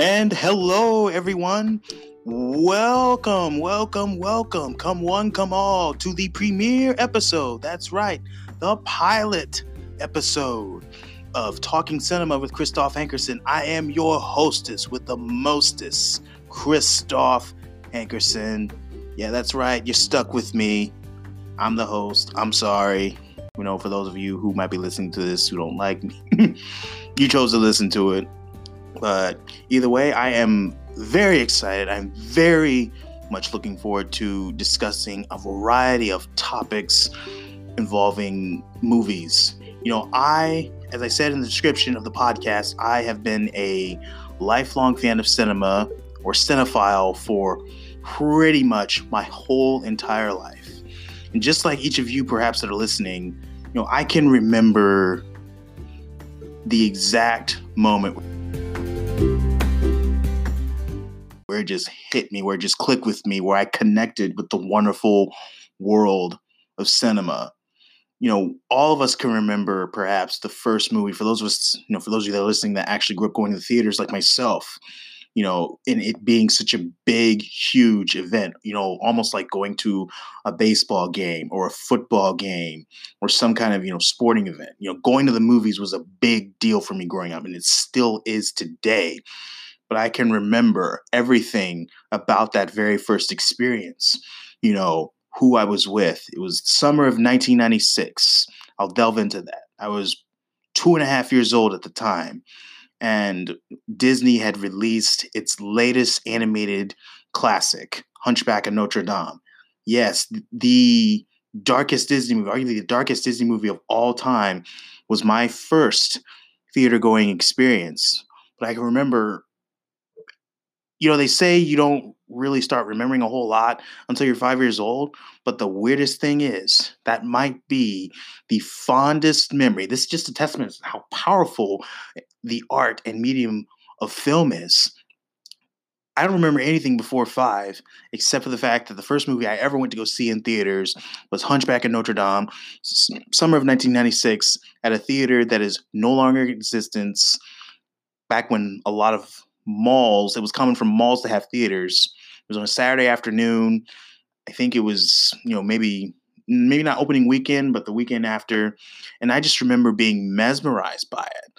And hello, everyone. Welcome, welcome, welcome. Come one, come all to the premiere episode. That's right, the pilot episode of Talking Cinema with Christoph Hankerson. I am your hostess with the mostest, Christoph Hankerson. Yeah, that's right. You're stuck with me. I'm the host. I'm sorry. You know, for those of you who might be listening to this who don't like me, you chose to listen to it. But either way, I am very excited. I'm very much looking forward to discussing a variety of topics involving movies. You know, I, as I said in the description of the podcast, I have been a lifelong fan of cinema or cinephile for pretty much my whole entire life. And just like each of you, perhaps, that are listening, you know, I can remember the exact moment it just hit me, where it just clicked with me, where I connected with the wonderful world of cinema. You know, all of us can remember perhaps the first movie. For those of us, you know, for those of you that are listening that actually grew up going to the theaters like myself, you know, and it being such a big, huge event, you know, almost like going to a baseball game or a football game or some kind of, you know, sporting event. You know, going to the movies was a big deal for me growing up, and it still is today but I can remember everything about that very first experience. You know, who I was with. It was summer of 1996. I'll delve into that. I was two and a half years old at the time, and Disney had released its latest animated classic, Hunchback of Notre Dame. Yes, the darkest Disney movie, arguably the darkest Disney movie of all time, was my first theater going experience. But I can remember you know, they say you don't really start remembering a whole lot until you're five years old. But the weirdest thing is that might be the fondest memory. This is just a testament to how powerful the art and medium of film is. I don't remember anything before five, except for the fact that the first movie I ever went to go see in theaters was Hunchback of Notre Dame, summer of 1996, at a theater that is no longer in existence. Back when a lot of malls. It was common for malls to have theaters. It was on a Saturday afternoon. I think it was, you know, maybe maybe not opening weekend, but the weekend after. And I just remember being mesmerized by it.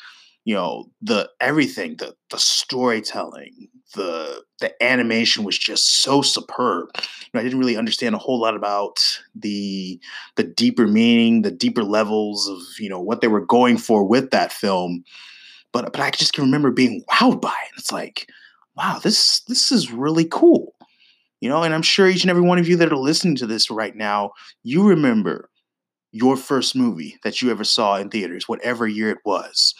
You know, the everything, the the storytelling, the the animation was just so superb. You know, I didn't really understand a whole lot about the the deeper meaning, the deeper levels of, you know, what they were going for with that film but but I just can remember being wowed by it. It's like, wow, this this is really cool. You know, and I'm sure each and every one of you that are listening to this right now, you remember your first movie that you ever saw in theaters, whatever year it was.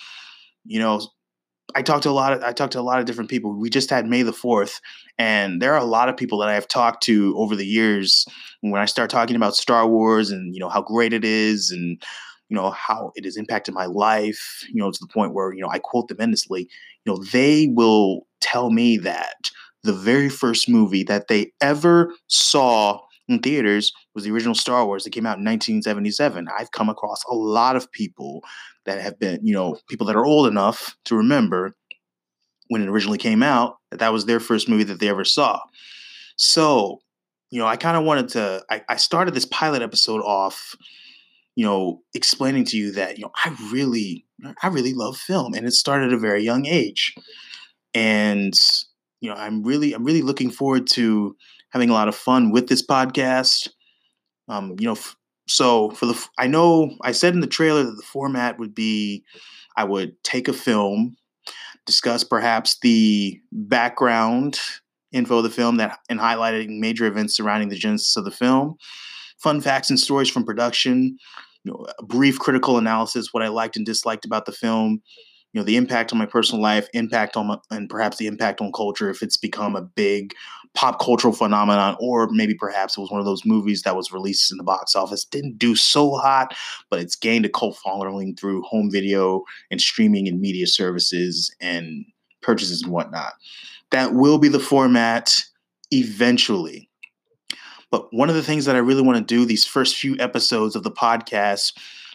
You know, I talked to a lot of I talked to a lot of different people. We just had May the 4th, and there are a lot of people that I have talked to over the years when I start talking about Star Wars and you know how great it is and you know how it has impacted my life you know to the point where you know i quote them endlessly you know they will tell me that the very first movie that they ever saw in theaters was the original star wars that came out in 1977 i've come across a lot of people that have been you know people that are old enough to remember when it originally came out that that was their first movie that they ever saw. So you know i kind of wanted to I, I started this pilot episode off you know, explaining to you that, you know, I really, I really love film and it started at a very young age. And, you know, I'm really, I'm really looking forward to having a lot of fun with this podcast. Um, you know, f- so for the, I know I said in the trailer that the format would be, I would take a film, discuss perhaps the background info of the film that and highlighting major events surrounding the genesis of the film fun facts and stories from production, you know, a brief critical analysis, what I liked and disliked about the film, you know, the impact on my personal life, impact on my, and perhaps the impact on culture if it's become a big pop cultural phenomenon, or maybe perhaps it was one of those movies that was released in the box office, didn't do so hot, but it's gained a cult following through home video and streaming and media services and purchases and whatnot. That will be the format eventually. But one of the things that I really want to do these first few episodes of the podcast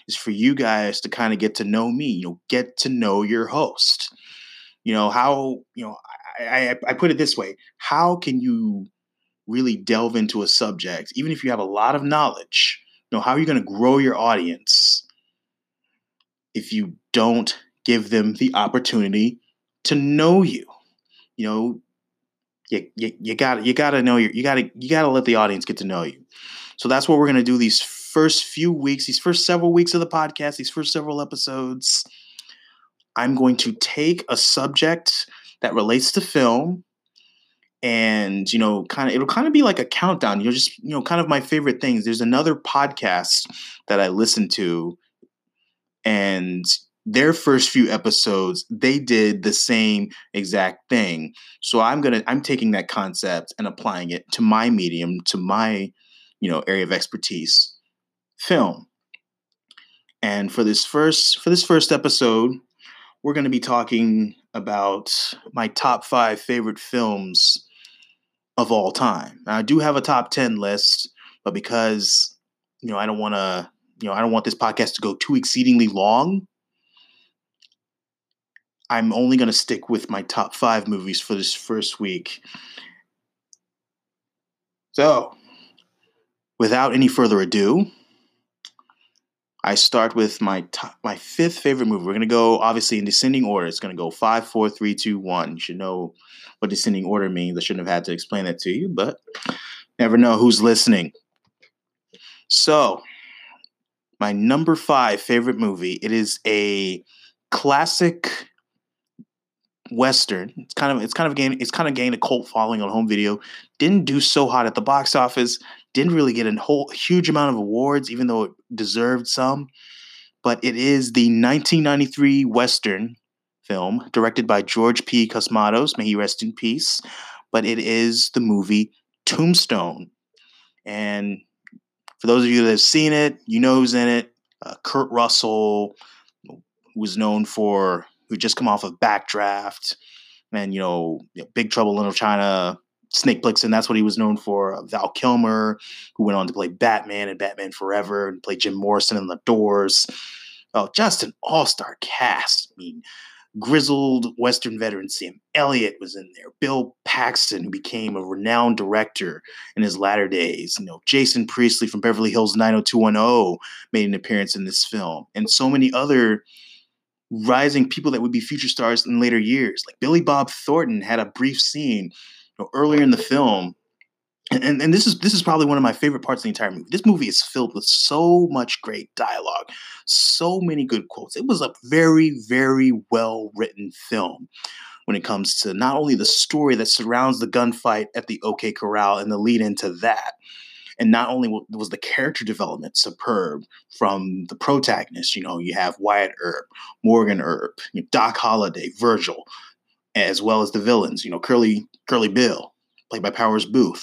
is for you guys to kind of get to know me, you know, get to know your host. You know, how, you know, I, I, I put it this way: How can you really delve into a subject, even if you have a lot of knowledge? You know, how are you going to grow your audience if you don't give them the opportunity to know you? You know, you, you, got you got to know your you got to you got to let the audience get to know you. So that's what we're going to do these first few weeks, these first several weeks of the podcast, these first several episodes. I'm going to take a subject that relates to film and you know kind of it'll kind of be like a countdown you know just you know kind of my favorite things there's another podcast that i listen to and their first few episodes they did the same exact thing so i'm gonna i'm taking that concept and applying it to my medium to my you know area of expertise film and for this first for this first episode we're going to be talking about my top five favorite films of all time. Now, I do have a top 10 list, but because, you know, I don't want to, you know, I don't want this podcast to go too exceedingly long, I'm only going to stick with my top five movies for this first week. So, without any further ado, I start with my top, my fifth favorite movie. We're gonna go obviously in descending order. It's gonna go five, four, three, two, one. You should know what descending order means. I shouldn't have had to explain that to you, but never know who's listening. So, my number five favorite movie. It is a classic western. It's kind of it's kind of gained it's kind of gained a cult following on home video. Didn't do so hot at the box office didn't really get a whole huge amount of awards, even though it deserved some. But it is the 1993 Western film directed by George P. Cosmatos. May he rest in peace. But it is the movie Tombstone. And for those of you that have seen it, you know who's in it. Uh, Kurt Russell, was known for, who just come off of Backdraft, and you know, Big Trouble in Little China, Snake Plissken, that's what he was known for. Uh, Val Kilmer, who went on to play Batman and Batman Forever and play Jim Morrison in The Doors. Oh, just an all star cast. I mean, grizzled Western veteran Sam Elliott was in there. Bill Paxton, who became a renowned director in his latter days. You know, Jason Priestley from Beverly Hills 90210 made an appearance in this film, and so many other rising people that would be future stars in later years. Like Billy Bob Thornton had a brief scene know, earlier in the film, and, and this is this is probably one of my favorite parts of the entire movie. This movie is filled with so much great dialogue, so many good quotes. It was a very, very well written film when it comes to not only the story that surrounds the gunfight at the OK Corral and the lead into that, and not only was the character development superb from the protagonist, you know, you have Wyatt Earp, Morgan Earp, Doc Holliday, Virgil, as well as the villains, you know, Curly Curly Bill, played by Powers Boothe.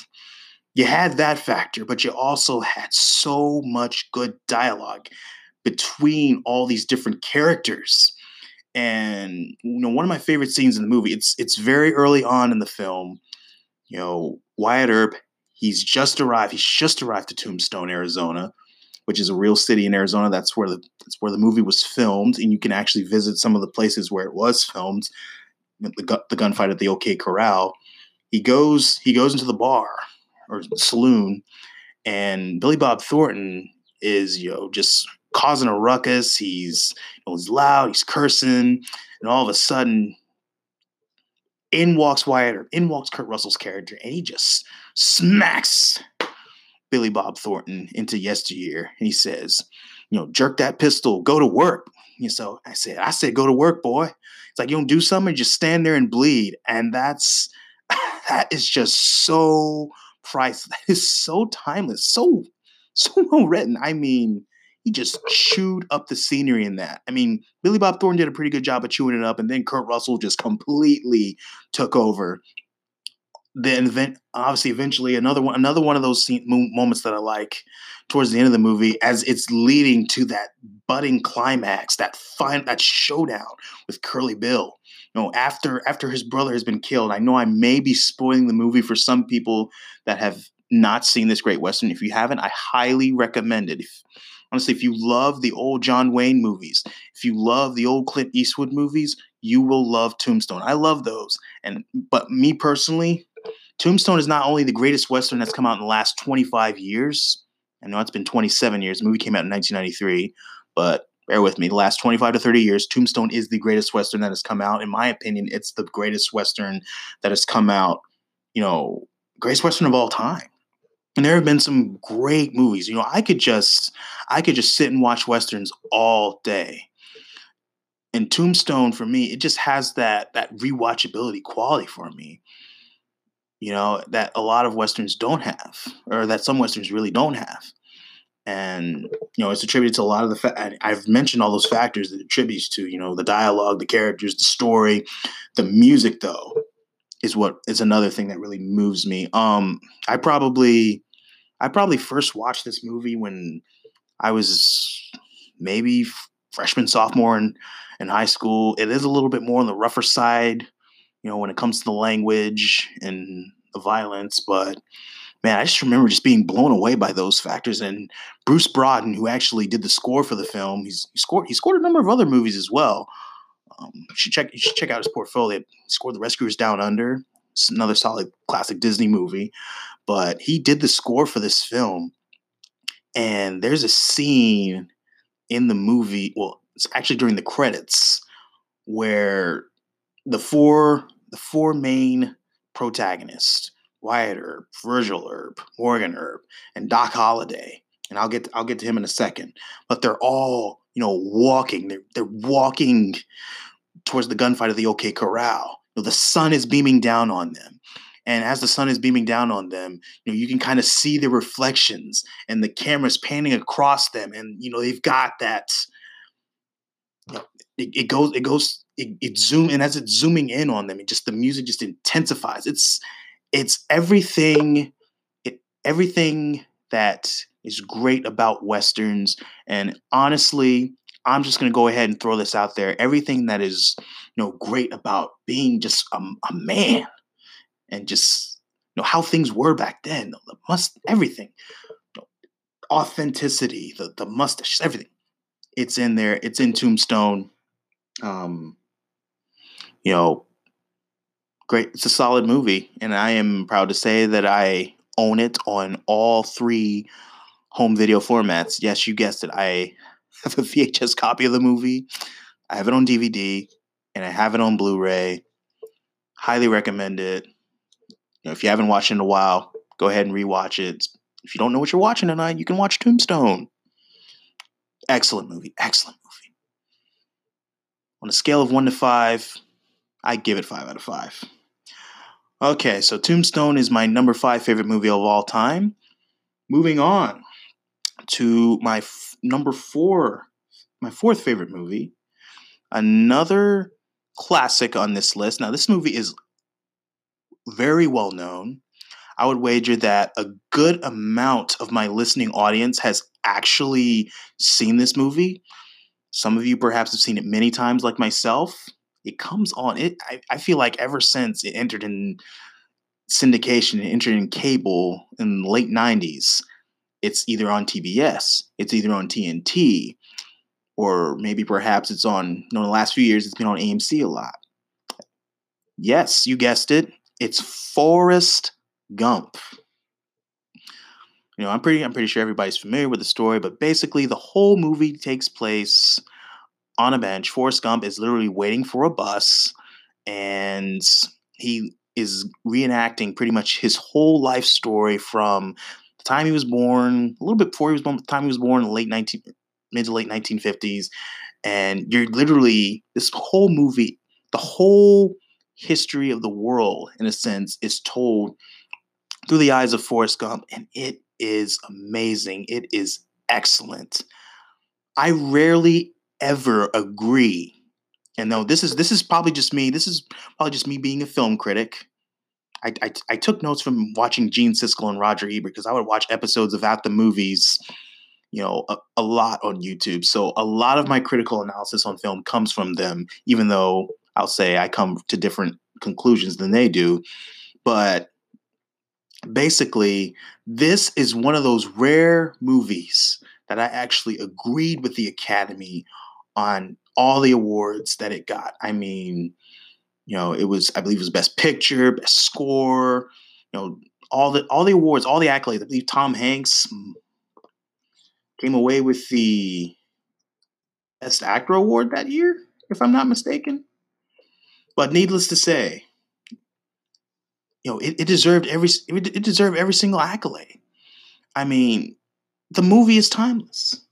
You had that factor, but you also had so much good dialogue between all these different characters. And you know, one of my favorite scenes in the movie, it's it's very early on in the film. You know, Wyatt Earp, he's just arrived, he's just arrived to Tombstone, Arizona, which is a real city in Arizona. That's where the that's where the movie was filmed, and you can actually visit some of the places where it was filmed the, the gunfight at the OK Corral, he goes he goes into the bar or saloon, and Billy Bob Thornton is you know just causing a ruckus. He's you know, he's loud, he's cursing, and all of a sudden, in walks Wyatt or in walks Kurt Russell's character, and he just smacks Billy Bob Thornton into yesteryear, and he says, you know, jerk that pistol, go to work. And so I said, I said, go to work, boy. It's like you don't do something, just stand there and bleed. And that's that is just so priceless. That is so timeless, so so well written. I mean, he just chewed up the scenery in that. I mean, Billy Bob Thornton did a pretty good job of chewing it up, and then Kurt Russell just completely took over then event, obviously eventually another one another one of those scene, moments that I like towards the end of the movie as it's leading to that budding climax that fine that showdown with Curly Bill you know after after his brother has been killed I know I may be spoiling the movie for some people that have not seen this great western if you haven't I highly recommend it if, honestly if you love the old John Wayne movies if you love the old Clint Eastwood movies you will love Tombstone. I love those. And but me personally, Tombstone is not only the greatest western that's come out in the last 25 years. I know it's been 27 years. The movie came out in 1993, but bear with me. The last 25 to 30 years, Tombstone is the greatest western that has come out. In my opinion, it's the greatest western that has come out. You know, greatest western of all time. And there have been some great movies. You know, I could just I could just sit and watch westerns all day. And Tombstone for me, it just has that that rewatchability quality for me. You know, that a lot of westerns don't have or that some westerns really don't have. And you know, it's attributed to a lot of the fa- I've mentioned all those factors that it attributes to, you know, the dialogue, the characters, the story, the music though is what is another thing that really moves me. Um, I probably, I probably first watched this movie when I was maybe freshman, sophomore in, in high school. It is a little bit more on the rougher side, you know, when it comes to the language and the violence. But man, I just remember just being blown away by those factors. And Bruce Broughton, who actually did the score for the film, he's he scored he scored a number of other movies as well. Um, you should check you should check out his portfolio. He scored The Rescuers Down Under. It's another solid classic Disney movie. But he did the score for this film. And there's a scene in the movie, well, it's actually during the credits, where the four the four main protagonists, Wyatt Earp, Virgil Earp, Morgan Earp, and Doc Holliday, and I'll get to, I'll get to him in a second, but they're all you know, walking. They're they're walking towards the gunfight of the OK Corral. You know, the sun is beaming down on them. And as the sun is beaming down on them, you know, you can kind of see the reflections and the camera's panning across them. And, you know, they've got that, you know, it, it goes, it goes, it, it zoom and as it's zooming in on them, it just, the music just intensifies. It's, it's everything, it, everything that is great about westerns. And honestly i'm just to go ahead and throw this out there. Everything that is you know great about being just a, a man and just you know how things were back then the must everything authenticity the the mustache everything. It's in there. It's in tombstone. Um you know great it's a solid movie and i am proud to say that i own it on all three home video formats. Yes, you guessed it. I have a VHS copy of the movie. I have it on DVD and I have it on Blu-ray. Highly recommend it. You know, if you haven't watched it in a while, go ahead and rewatch it. If you don't know what you're watching tonight, you can watch Tombstone. Excellent movie. Excellent movie. On a scale of one to five, I give it five out of five. Okay, so Tombstone is my number five favorite movie of all time. Moving on to my f- number four, my fourth favorite movie, another classic on this list. Now, this movie is very well known. I would wager that a good amount of my listening audience has actually seen this movie. Some of you perhaps have seen it many times, like myself it comes on. It I, I feel like ever since it entered in syndication, it entered in cable in the late '90s. It's either on TBS, it's either on TNT, or maybe perhaps it's on. You know, in the last few years, it's been on AMC a lot. Yes, you guessed it. It's Forrest Gump. You know, I'm pretty I'm pretty sure everybody's familiar with the story, but basically the whole movie takes place on a bench. Forrest Gump is literally waiting for a bus, and he is reenacting pretty much his whole life story from the time he was born, a little bit before he was born, the time he was born late 19, mid to late 1950s. And you're literally, this whole movie, the whole history of the world, in a sense, is told through the eyes of Forrest Gump. And it is amazing. It is excellent. I rarely ever agree. And no, this is this is probably just me. This is probably just me being a film critic. I, I, I took notes from watching Gene Siskel and Roger Ebert because I would watch episodes of At the Movies, you know, a, a lot on YouTube. So a lot of my critical analysis on film comes from them, even though I'll say I come to different conclusions than they do. But basically, this is one of those rare movies that I actually agreed with the Academy on all the awards that it got. I mean, you know, it was I believe it was best picture, best score, you know, all the all the awards, all the accolades. I believe Tom Hanks came away with the best actor award that year, if I'm not mistaken. But needless to say, you know, it, it deserved every it deserved every single accolade. I mean, the movie is timeless.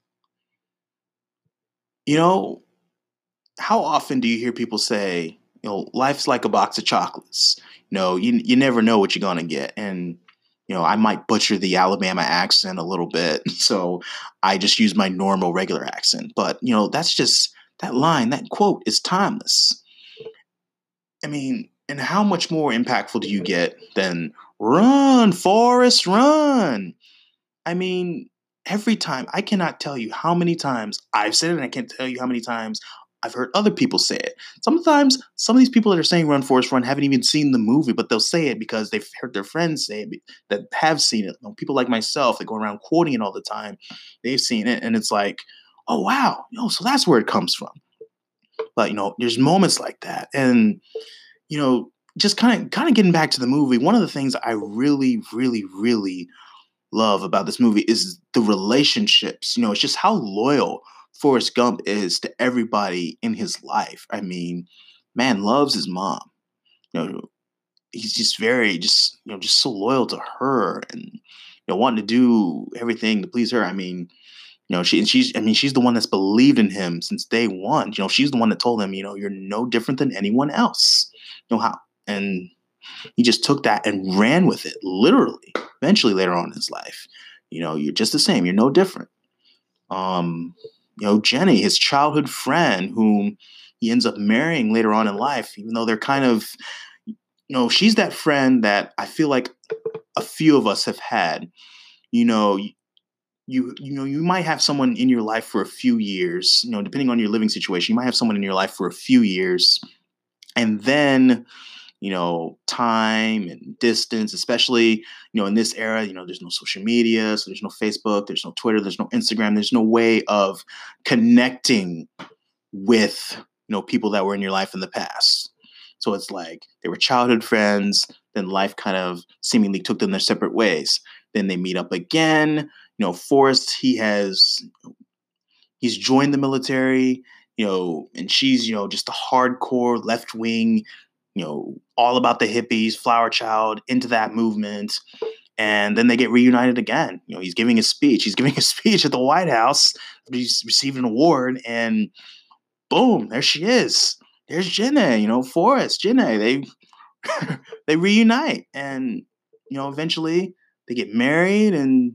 You know, how often do you hear people say, you know, life's like a box of chocolates. You know, you you never know what you're gonna get. And, you know, I might butcher the Alabama accent a little bit. So I just use my normal regular accent. But, you know, that's just that line, that quote is timeless. I mean, and how much more impactful do you get than run, Forrest, run? I mean, every time, I cannot tell you how many times I've said it, and I can't tell you how many times I've heard other people say it. Sometimes some of these people that are saying "Run Forrest Run" haven't even seen the movie, but they'll say it because they've heard their friends say it that have seen it. You know, people like myself that go around quoting it all the time, they've seen it, and it's like, oh wow, know, so that's where it comes from. But you know, there's moments like that, and you know, just kind of kind of getting back to the movie. One of the things I really, really, really love about this movie is the relationships. You know, it's just how loyal Forrest Gump is to everybody in his life. I mean, man loves his mom. You know, he's just very just you know just so loyal to her and you know wanting to do everything to please her. I mean, you know, she and she's I mean, she's the one that's believed in him since day one. You know, she's the one that told him, you know, you're no different than anyone else. You know how and he just took that and ran with it, literally. Eventually, later on in his life, you know, you're just the same. You're no different. Um, you know, Jenny, his childhood friend, whom he ends up marrying later on in life, even though they're kind of, you know, she's that friend that I feel like a few of us have had. You know, you you know you might have someone in your life for a few years you know depending on your living situation you might have someone in your life for a few years and then you know time and distance especially you know in this era you know there's no social media so there's no facebook there's no twitter there's no instagram there's no way of connecting with you know people that were in your life in the past. So it's like they were childhood friends then life kind of seemingly took them their separate ways. Then they meet up again you know forrest he has he's joined the military you know and she's you know just a hardcore left wing you know, all about the hippies, Flower Child, into that movement. And then they get reunited again. You know, he's giving a speech. He's giving a speech at the White House. He's received an award, and boom, there she is. There's Jenny, you know, Forrest, Jenny. They they reunite, and you know, eventually they get married and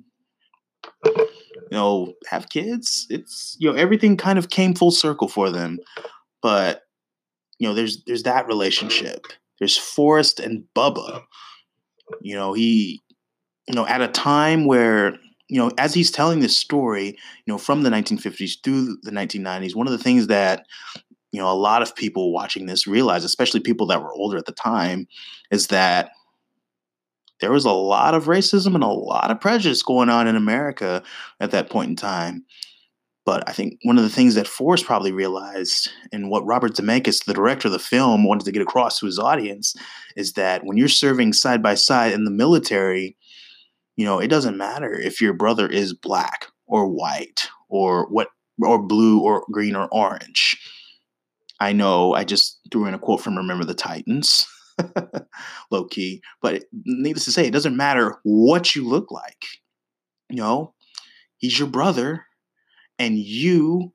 you know have kids. It's you know everything kind of came full circle for them, but you know, there's there's that relationship. There's Forrest and Bubba. You know, he, you know, at a time where, you know, as he's telling this story, you know, from the 1950s through the 1990s, one of the things that, you know, a lot of people watching this realize, especially people that were older at the time, is that there was a lot of racism and a lot of prejudice going on in America at that point in time. But I think one of the things that Forrest probably realized, and what Robert Zemeckis, the director of the film, wanted to get across to his audience, is that when you're serving side by side in the military, you know, it doesn't matter if your brother is black or white or what or blue or green or orange. I know I just threw in a quote from Remember the Titans, low key, but needless to say, it doesn't matter what you look like. You know, he's your brother and you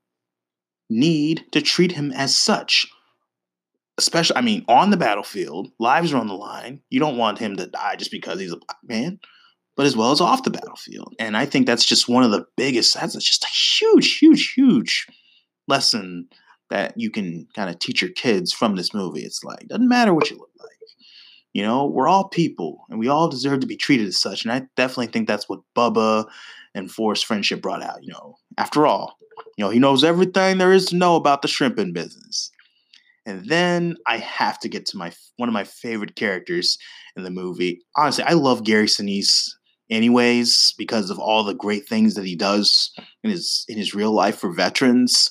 need to treat him as such. Especially, I mean, on the battlefield, lives are on the line. You don't want him to die just because he's a black man, but as well as off the battlefield. And I think that's just one of the biggest, that's just a huge, huge, huge lesson that you can kind of teach your kids from this movie. It's like, doesn't matter what you look like. You know, we're all people and we all deserve to be treated as such. And I definitely think that's what Bubba and Forrest friendship brought out. You know, after all, you know, he knows everything there is to know about the shrimping business. And then I have to get to my one of my favorite characters in the movie. Honestly, I love Gary Sinise anyways because of all the great things that he does in his in his real life for veterans.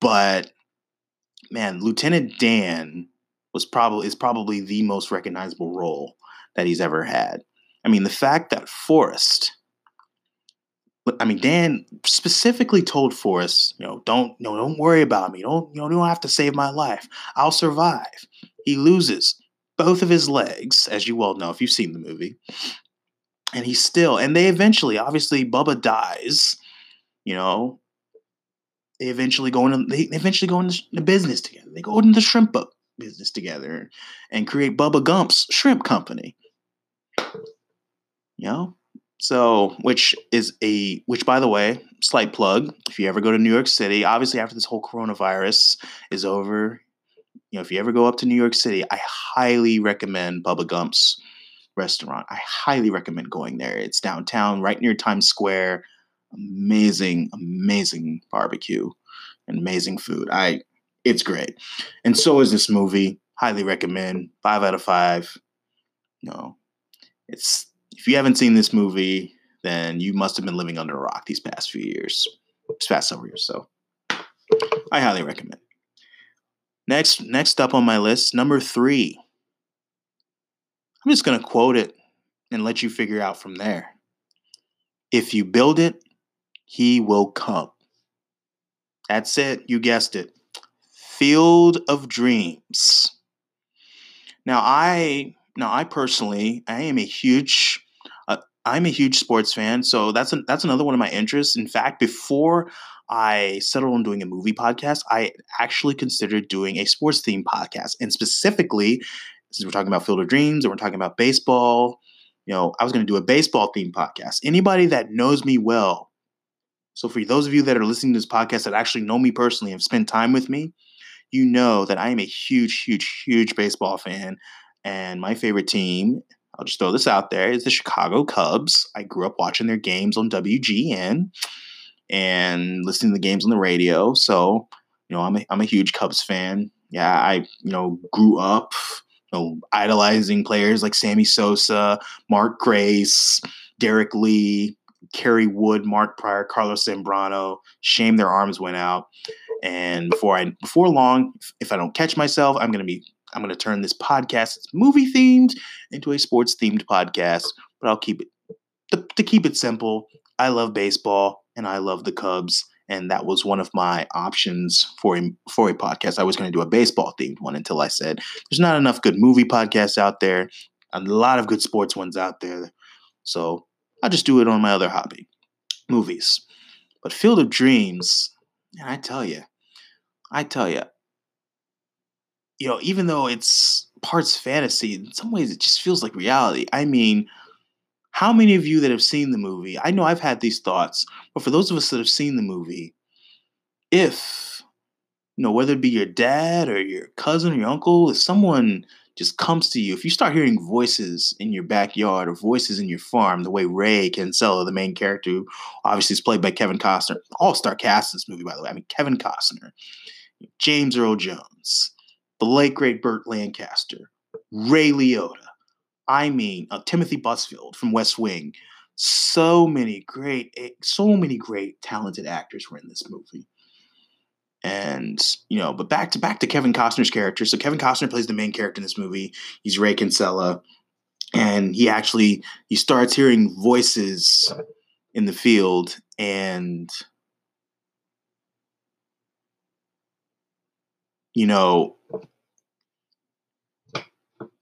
but man, Lieutenant Dan was probably is probably the most recognizable role that he's ever had. I mean, the fact that Forrest, I mean, Dan specifically told Forrest, you know, don't, you know, don't worry about me. Don't, you know, don't have to save my life. I'll survive. He loses both of his legs, as you well know if you've seen the movie. And he's still, and they eventually, obviously, Bubba dies, you know. They eventually go into they eventually go into business together. They go into the shrimp boat business together and create Bubba Gump's shrimp company. You know? So, which is a, which by the way, slight plug, if you ever go to New York City, obviously after this whole coronavirus is over, you know, if you ever go up to New York City, I highly recommend Bubba Gump's restaurant. I highly recommend going there. It's downtown, right near Times Square. Amazing, amazing barbecue and amazing food. I it's great. And so is this movie. Highly recommend. Five out of five. No. It's if you haven't seen this movie, then you must have been living under a rock these past few years. These past several years. So I highly recommend. Next, next up on my list, number three. I'm just gonna quote it and let you figure out from there. If you build it, he will come. That's it. You guessed it. Field of Dreams. Now, I now I personally I am a huge I'm a huge sports fan, so that's that's another one of my interests. In fact, before I settled on doing a movie podcast, I actually considered doing a sports themed podcast, and specifically, since we're talking about Field of Dreams and we're talking about baseball, you know, I was going to do a baseball themed podcast. Anybody that knows me well, so for those of you that are listening to this podcast that actually know me personally and have spent time with me, you know that I am a huge, huge, huge baseball fan. And my favorite team, I'll just throw this out there, is the Chicago Cubs. I grew up watching their games on WGN and listening to the games on the radio. So, you know, I'm a, I'm a huge Cubs fan. Yeah, I, you know, grew up, you know, idolizing players like Sammy Sosa, Mark Grace, Derrek Lee, Kerry Wood, Mark Prior, Carlos Zambrano. Shame their arms went out. And before I before long, if I don't catch myself, I'm gonna be I'm gonna turn this podcast it's movie themed into a sports themed podcast. But I'll keep it to, to keep it simple. I love baseball and I love the Cubs, and that was one of my options for a for a podcast. I was going to do a baseball themed one until I said there's not enough good movie podcasts out there, a lot of good sports ones out there. So I'll just do it on my other hobby, movies. But Field of Dreams, and I tell you, I tell you, you know, even though it's parts fantasy, in some ways it just feels like reality. I mean, how many of you that have seen the movie? I know I've had these thoughts, but for those of us that have seen the movie, if you know, whether it be your dad or your cousin or your uncle, if someone just comes to you, if you start hearing voices in your backyard or voices in your farm, the way Ray Kinsella, the main character, who obviously is played by Kevin Costner, all star cast in this movie, by the way. I mean, Kevin Costner, James Earl Jones, the late great Burt Lancaster, Ray Liotta. I mean, uh, Timothy Busfield from West Wing. So many great, eh, so many great talented actors were in this movie. And you know, but back to back to Kevin Costner's character. So Kevin Costner plays the main character in this movie. He's Ray Kinsella, and he actually he starts hearing voices in the field, and you know,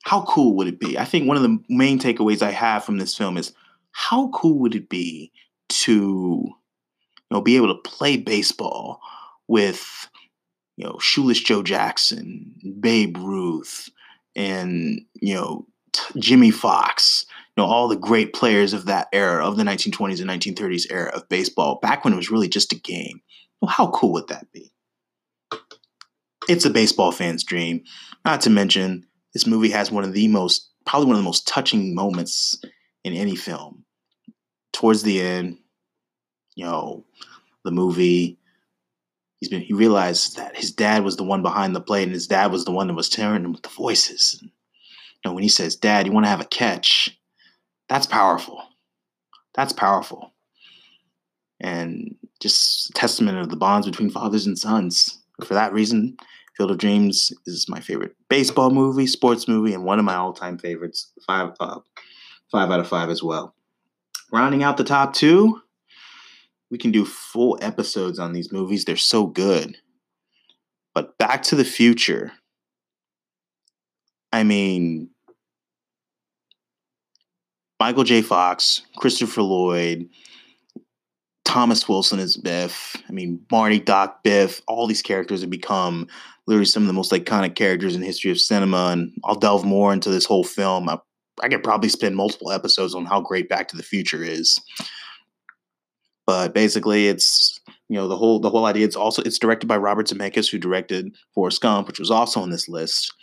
how cool would it be? I think one of the main takeaways I have from this film is how cool would it be to you know be able to play baseball with you know shoeless Joe Jackson, Babe Ruth, and you know t- Jimmie Foxx. You know all the great players of that era of the 1920s and 1930s era of baseball, back when it was really just a game. Well, how cool would that be? It's a baseball fan's dream. Not to mention, this movie has one of the most, probably one of the most touching moments in any film. Towards the end, you know, the movie he's been he realized that his dad was the one behind the plate and his dad was the one that was tearing him with the voices. And, you know, when he says, Dad, you want to have a catch? That's powerful. That's powerful. And just testament of the bonds between fathers and sons. For that reason, Field of Dreams is my favorite baseball movie, sports movie, and one of my all-time favorites. Five, uh, five out of five as well. Rounding out the top two, we can do full episodes on these movies. They're so good. But Back to the Future. I mean, Michael J. Fox, Christopher Lloyd, Thomas Wilson as Biff. I mean, Marty, Doc, Biff. All these characters have become literally some of the most iconic characters in the history of cinema. And I'll delve more into this whole film. I, I could probably spend multiple episodes on how great Back to the Future is. But basically, it's you know the whole the whole idea. It's also it's directed by Robert Zemeckis, who directed Forrest Gump, which was also on this list.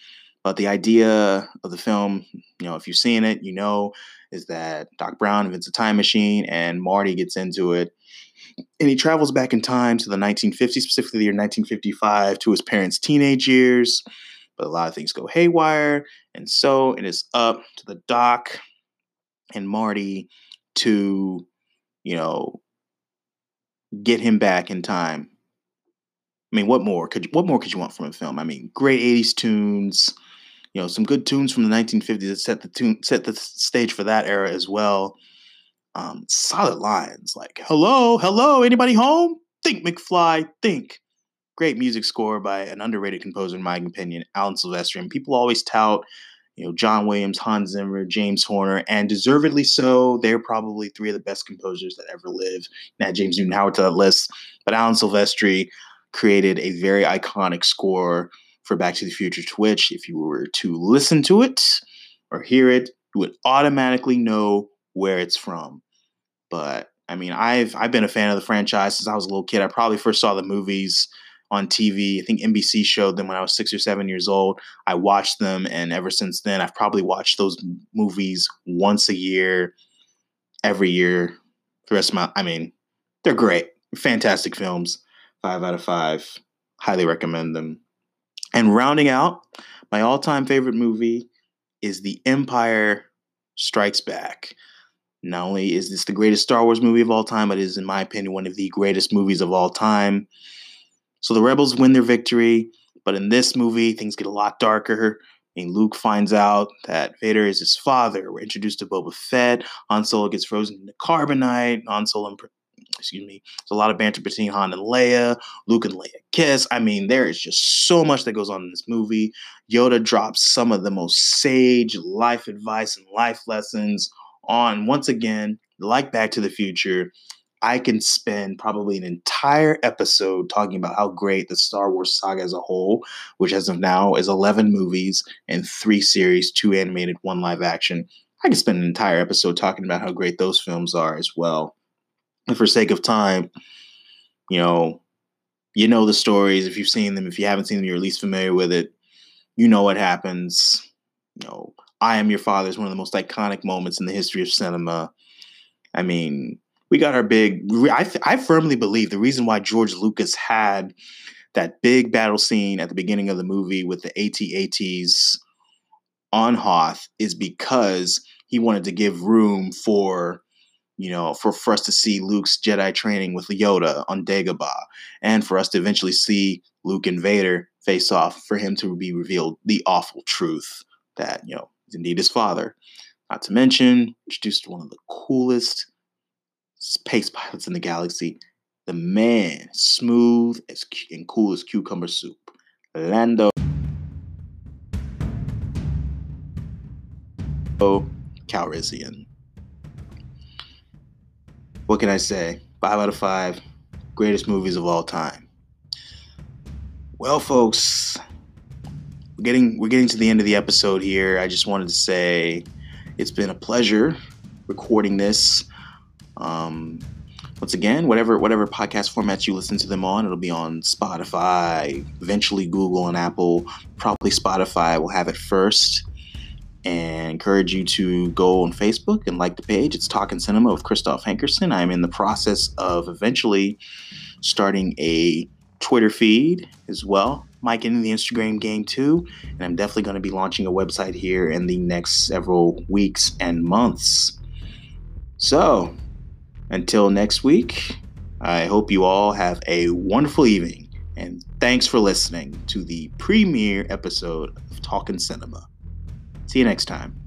But the idea of the film, you know, if you've seen it, you know, is that Doc Brown invents a time machine and Marty gets into it. And he travels back in time to the 1950s, specifically the year 1955, to his parents' teenage years. But a lot of things go haywire. And so it is up to the Doc and Marty to, you know, get him back in time. I mean, what more could what more could you want from a film? I mean, great 80s tunes, you know, some good tunes from the 1950s that set the tune set the stage for that era as well. Um, solid lines like "Hello, hello, anybody home? Think McFly, think." Great music score by an underrated composer, in my opinion, Alan Silvestri. And people always tout, you know, John Williams, Hans Zimmer, James Horner, and deservedly so. They're probably three of the best composers that ever lived. Now, James Newton Howard to that list, but Alan Silvestri created a very iconic score for Back to the Future, to which, if you were to listen to it or hear it, you would automatically know where it's from. But I mean, I've I've been a fan of the franchise since I was a little kid. I probably first saw the movies on TV. I think NBC showed them when I was six or seven years old. I watched them, and ever since then, I've probably watched those movies once a year, every year. The rest of my, I mean, they're great, fantastic films. Five out of five. Highly recommend them. And rounding out, my all time favorite movie is The Empire Strikes Back. Not only is this the greatest Star Wars movie of all time, but it is, in my opinion, one of the greatest movies of all time. So the rebels win their victory, but in this movie, things get a lot darker. I mean, Luke finds out that Vader is his father. We're introduced to Boba Fett. Han Solo gets frozen into carbonite. Han Solo excuse me, there's a lot of banter between Han and Leia, Luke and Leia kiss. I mean, there is just so much that goes on in this movie. Yoda drops some of the most sage life advice and life lessons on, once again, like Back to the Future. I can spend probably an entire episode talking about how great the Star Wars saga as a whole, which as of now is 11 movies and three series, two animated, one live action. I can spend an entire episode talking about how great those films are as well. And for sake of time, you know, you know the stories. If you've seen them, if you haven't seen them, you're at least familiar with it. You know what happens. You know, I Am Your Father is one of the most iconic moments in the history of cinema. I mean, we got our big. I, I firmly believe the reason why George Lucas had that big battle scene at the beginning of the movie with the AT-ATs on Hoth is because he wanted to give room for you know, for, for us to see Luke's Jedi training with Yoda on Dagobah, and for us to eventually see Luke and Vader face off, for him to be revealed the awful truth that, you know, is indeed his father. Not to mention, introduced one of the coolest space pilots in the galaxy, the man, smooth as and cool as cucumber soup, Lando Calrissian what can I say? Five out of five, greatest movies of all time. Well, folks, getting we're getting to the end of the episode here. I just wanted to say it's been a pleasure recording this. Um, once again, whatever whatever podcast formats you listen to them on, it'll be on Spotify, eventually Google and Apple. Probably Spotify will have it first and encourage you to go on Facebook and like the page. It's Talking Cinema with Christoph Hankerson. I'm in the process of eventually starting a Twitter feed as well. Mike into the Instagram game too, and I'm definitely going to be launching a website here in the next several weeks and months. So, until next week, I hope you all have a wonderful evening, and thanks for listening to the premiere episode of Talking Cinema. See you next time.